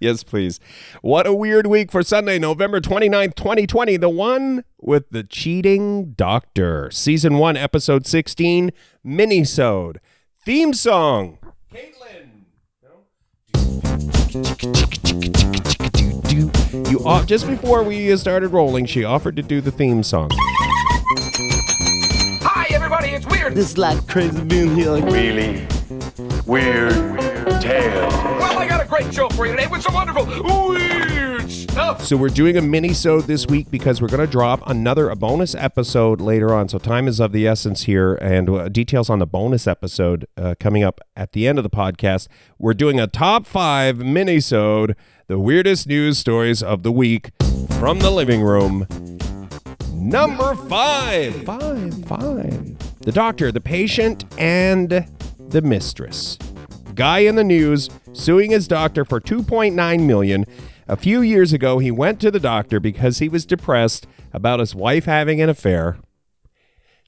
Yes, please. What a weird week for Sunday, November 29th, 2020. The one with the cheating doctor. Season 1, episode 16, minisode. Theme song. Caitlin. You off, just before we started rolling, she offered to do the theme song. Hi, everybody, it's weird. This is like crazy being here. Like, really weird tale. Great show for you today with some wonderful weird stuff. So we're doing a mini-sode this week because we're going to drop another a bonus episode later on. So time is of the essence here, and uh, details on the bonus episode uh, coming up at the end of the podcast. We're doing a top five mini-sode, the weirdest news stories of the week from the living room. Number five, five, five. The doctor, the patient, and the mistress. Guy in the news suing his doctor for 2.9 million. A few years ago, he went to the doctor because he was depressed about his wife having an affair.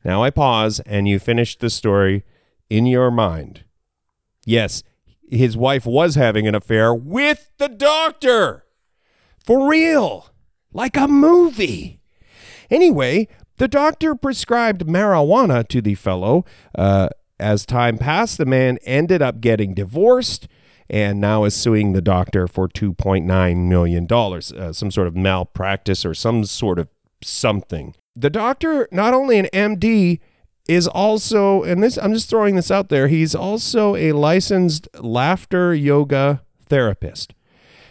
Now I pause and you finish the story in your mind. Yes, his wife was having an affair with the doctor. For real. Like a movie. Anyway, the doctor prescribed marijuana to the fellow. Uh, as time passed, the man ended up getting divorced and now is suing the doctor for $2.9 million, uh, some sort of malpractice or some sort of something. The doctor, not only an MD, is also, and this, I'm just throwing this out there, he's also a licensed laughter yoga therapist.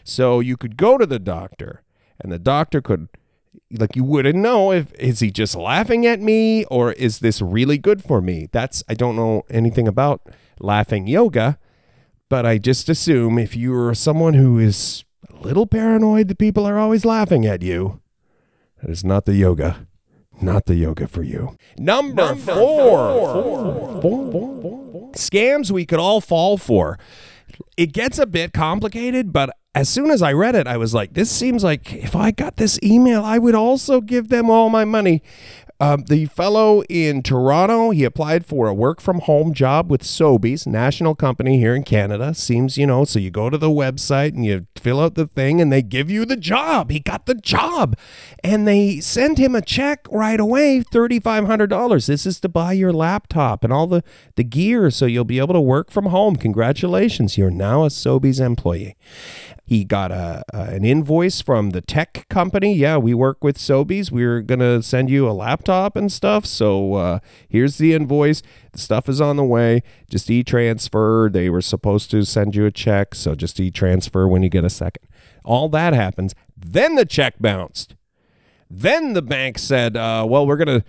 So you could go to the doctor and the doctor could like you wouldn't know if is he just laughing at me or is this really good for me that's i don't know anything about laughing yoga but i just assume if you're someone who is a little paranoid that people are always laughing at you that is not the yoga not the yoga for you number, four. Four. Four. scams we could all fall for it gets a bit complicated but as soon as I read it, I was like, this seems like if I got this email, I would also give them all my money. Um, the fellow in Toronto, he applied for a work from home job with Sobeys, national company here in Canada. Seems, you know, so you go to the website and you fill out the thing and they give you the job. He got the job. And they send him a check right away, $3,500. This is to buy your laptop and all the, the gear so you'll be able to work from home. Congratulations, you're now a Sobeys employee. He got a, a, an invoice from the tech company. Yeah, we work with Sobeys. We're gonna send you a laptop and stuff. So uh, here's the invoice. The stuff is on the way. Just e-transfer. They were supposed to send you a check, so just e-transfer when you get a second. All that happens. Then the check bounced. Then the bank said, uh, "Well, we're gonna."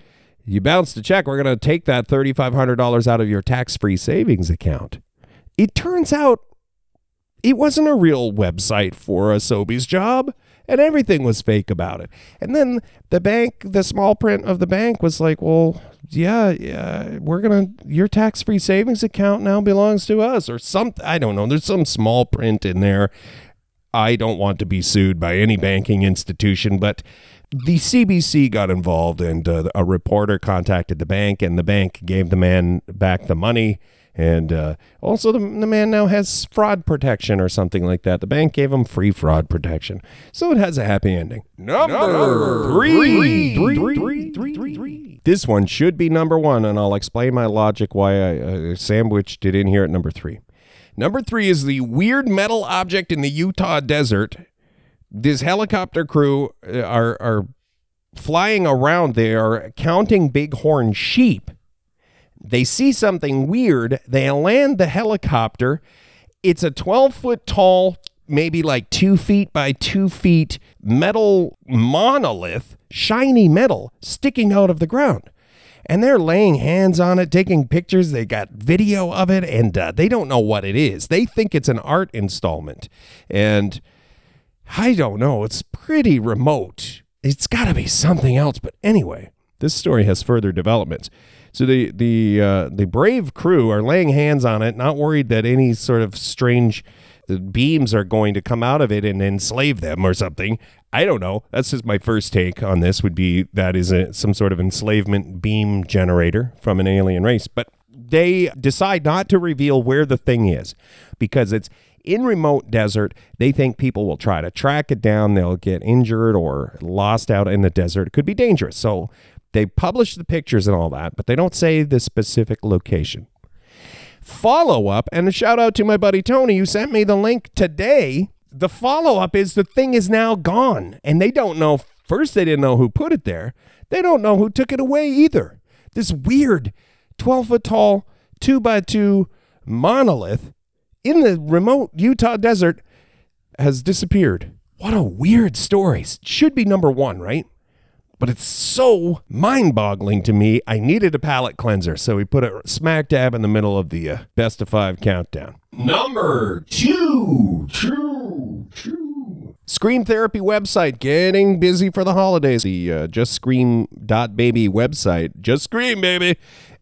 You bounced the check. We're going to take that $3,500 out of your tax free savings account. It turns out it wasn't a real website for a Sobeys job and everything was fake about it. And then the bank, the small print of the bank was like, well, yeah, yeah, we're to, your tax free savings account now belongs to us or something. I don't know. There's some small print in there. I don't want to be sued by any banking institution, but the CBC got involved and uh, a reporter contacted the bank and the bank gave the man back the money and uh, also, the, the man now has fraud protection or something like that. The bank gave him free fraud protection. So it has a happy ending. Number, number three. Three, three, three. This one should be number one, and I'll explain my logic why I uh, sandwiched it in here at number three. Number three is the weird metal object in the Utah desert. This helicopter crew uh, are, are flying around. They are counting bighorn sheep they see something weird. They land the helicopter. It's a 12 foot tall, maybe like two feet by two feet metal monolith, shiny metal sticking out of the ground. And they're laying hands on it, taking pictures. They got video of it, and uh, they don't know what it is. They think it's an art installment. And I don't know. It's pretty remote. It's got to be something else. But anyway, this story has further developments. So the the uh, the brave crew are laying hands on it, not worried that any sort of strange uh, beams are going to come out of it and enslave them or something. I don't know. That's just my first take on this. Would be that is a, some sort of enslavement beam generator from an alien race, but they decide not to reveal where the thing is because it's in remote desert. They think people will try to track it down. They'll get injured or lost out in the desert. It could be dangerous. So they publish the pictures and all that, but they don't say the specific location. Follow up, and a shout out to my buddy Tony who sent me the link today. The follow up is the thing is now gone, and they don't know. First, they didn't know who put it there. They don't know who took it away either. This weird 12 foot tall, two by two monolith in the remote Utah desert has disappeared. What a weird story. Should be number one, right? But it's so mind boggling to me. I needed a palate cleanser, so we put it smack dab in the middle of the uh, best of five countdown. Number two. True. True. Scream Therapy website getting busy for the holidays. The uh, Just Scream dot baby website. Just Scream, baby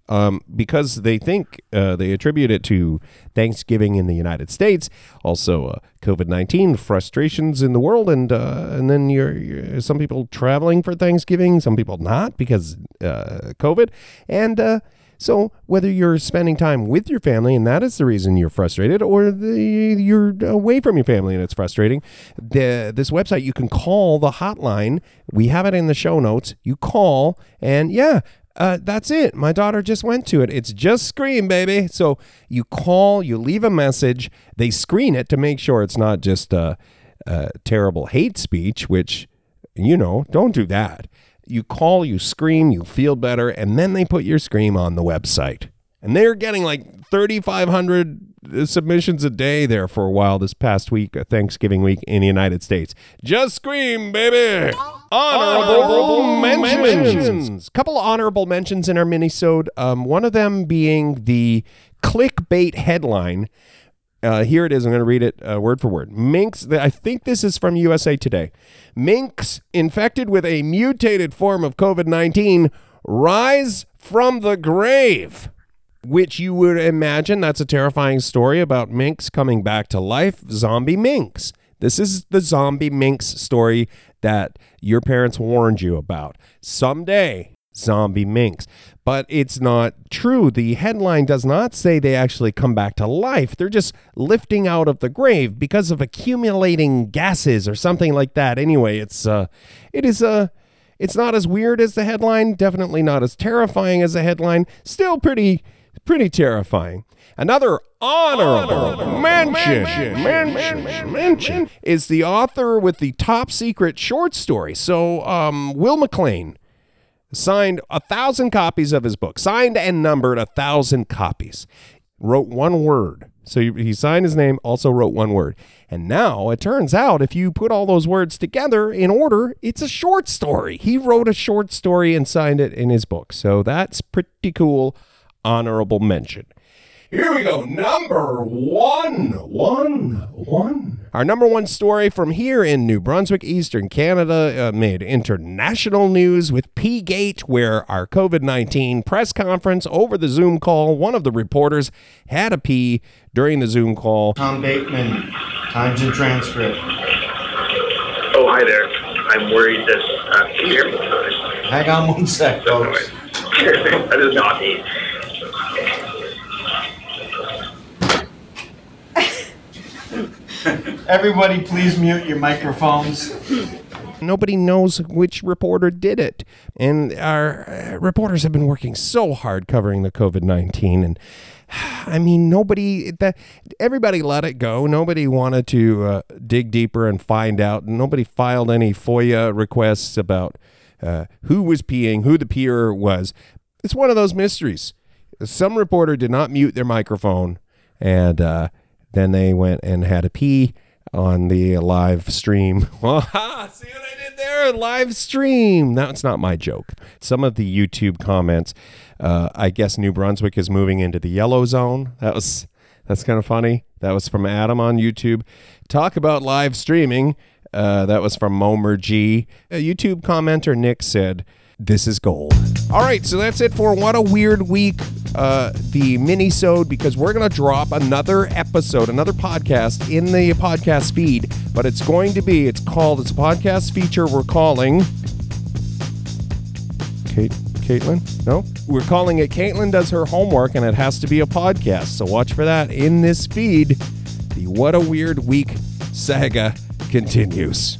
um, because they think uh, they attribute it to Thanksgiving in the United States, also uh, COVID nineteen frustrations in the world, and uh, and then you're, you're, some people traveling for Thanksgiving, some people not because uh, COVID, and uh, so whether you're spending time with your family and that is the reason you're frustrated, or the, you're away from your family and it's frustrating, the, this website you can call the hotline. We have it in the show notes. You call and yeah, uh, that's it. My daughter just went to it. It's just Scream, baby. So you call, you leave a message, they screen it to make sure it's not just a, terrible hate speech, which, you know, don't do that. You call, you scream, you feel better, and then they put your scream on the website. And they're getting like 3,500 submissions a day there for a while this past week, uh, Thanksgiving week in the United States. Just scream, baby! Honorable, mentions. Couple honorable mentions in our minisode. Um, one of them being the clickbait headline. Uh, here it is. I'm going to read it uh, word for word. Minks, I think this is from USA Today. Minks infected with a mutated form of COVID 19 rise from the grave which you would imagine that's a terrifying story about minks coming back to life, zombie minks. This is the zombie minks story that your parents warned you about. Someday, zombie minks. But it's not true. The headline does not say they actually come back to life. They're just lifting out of the grave because of accumulating gases or something like that. Anyway, it's uh it is a uh, it's not as weird as the headline, definitely not as terrifying as the headline. Still pretty Pretty terrifying. Another honorable, honorable mention, mention, mention, mention, is the author with the top secret short story. So, um, Will McLean signed a thousand copies of his book, signed and numbered a thousand copies, wrote one word. So he signed his name, also wrote one word. And now it turns out if you put all those words together in order, it's a short story. He wrote a short story and signed it in his book. So that's pretty cool honorable mention. Here we go. Number one, one, one. Our number one story from here in New Brunswick, Eastern Canada, uh, made international news with P Gate, where our COVID 19 press conference over the Zoom call, one of the reporters had a pee during the Zoom call. Tom Bateman, Times and Transcript. Oh, hi there. I'm worried that. Uh, can you hear me? Hang on one sec, folks. that is not me. Everybody, please mute your microphones. Nobody knows which reporter did it. And our uh, reporters have been working so hard covering the COVID 19. And I mean, nobody, that, everybody let it go. Nobody wanted to uh, dig deeper and find out. Nobody filed any FOIA requests about uh, who was peeing, who the peer was. It's one of those mysteries. Some reporter did not mute their microphone, and uh, then they went and had a pee on the live stream. see what I did there? Live stream. That's not my joke. Some of the YouTube comments. Uh, I guess New Brunswick is moving into the yellow zone. That was that's kind of funny. That was from Adam on YouTube. Talk about live streaming. Uh, that was from Momer G. A YouTube commenter Nick said this is gold. All right, so that's it for what a weird week, uh, the mini-sode, because we're gonna drop another episode, another podcast in the podcast feed, but it's going to be, it's called, it's a podcast feature we're calling Kate Caitlin? No? We're calling it Caitlin Does Her Homework, and it has to be a podcast. So watch for that in this feed. the What a Weird Week saga continues.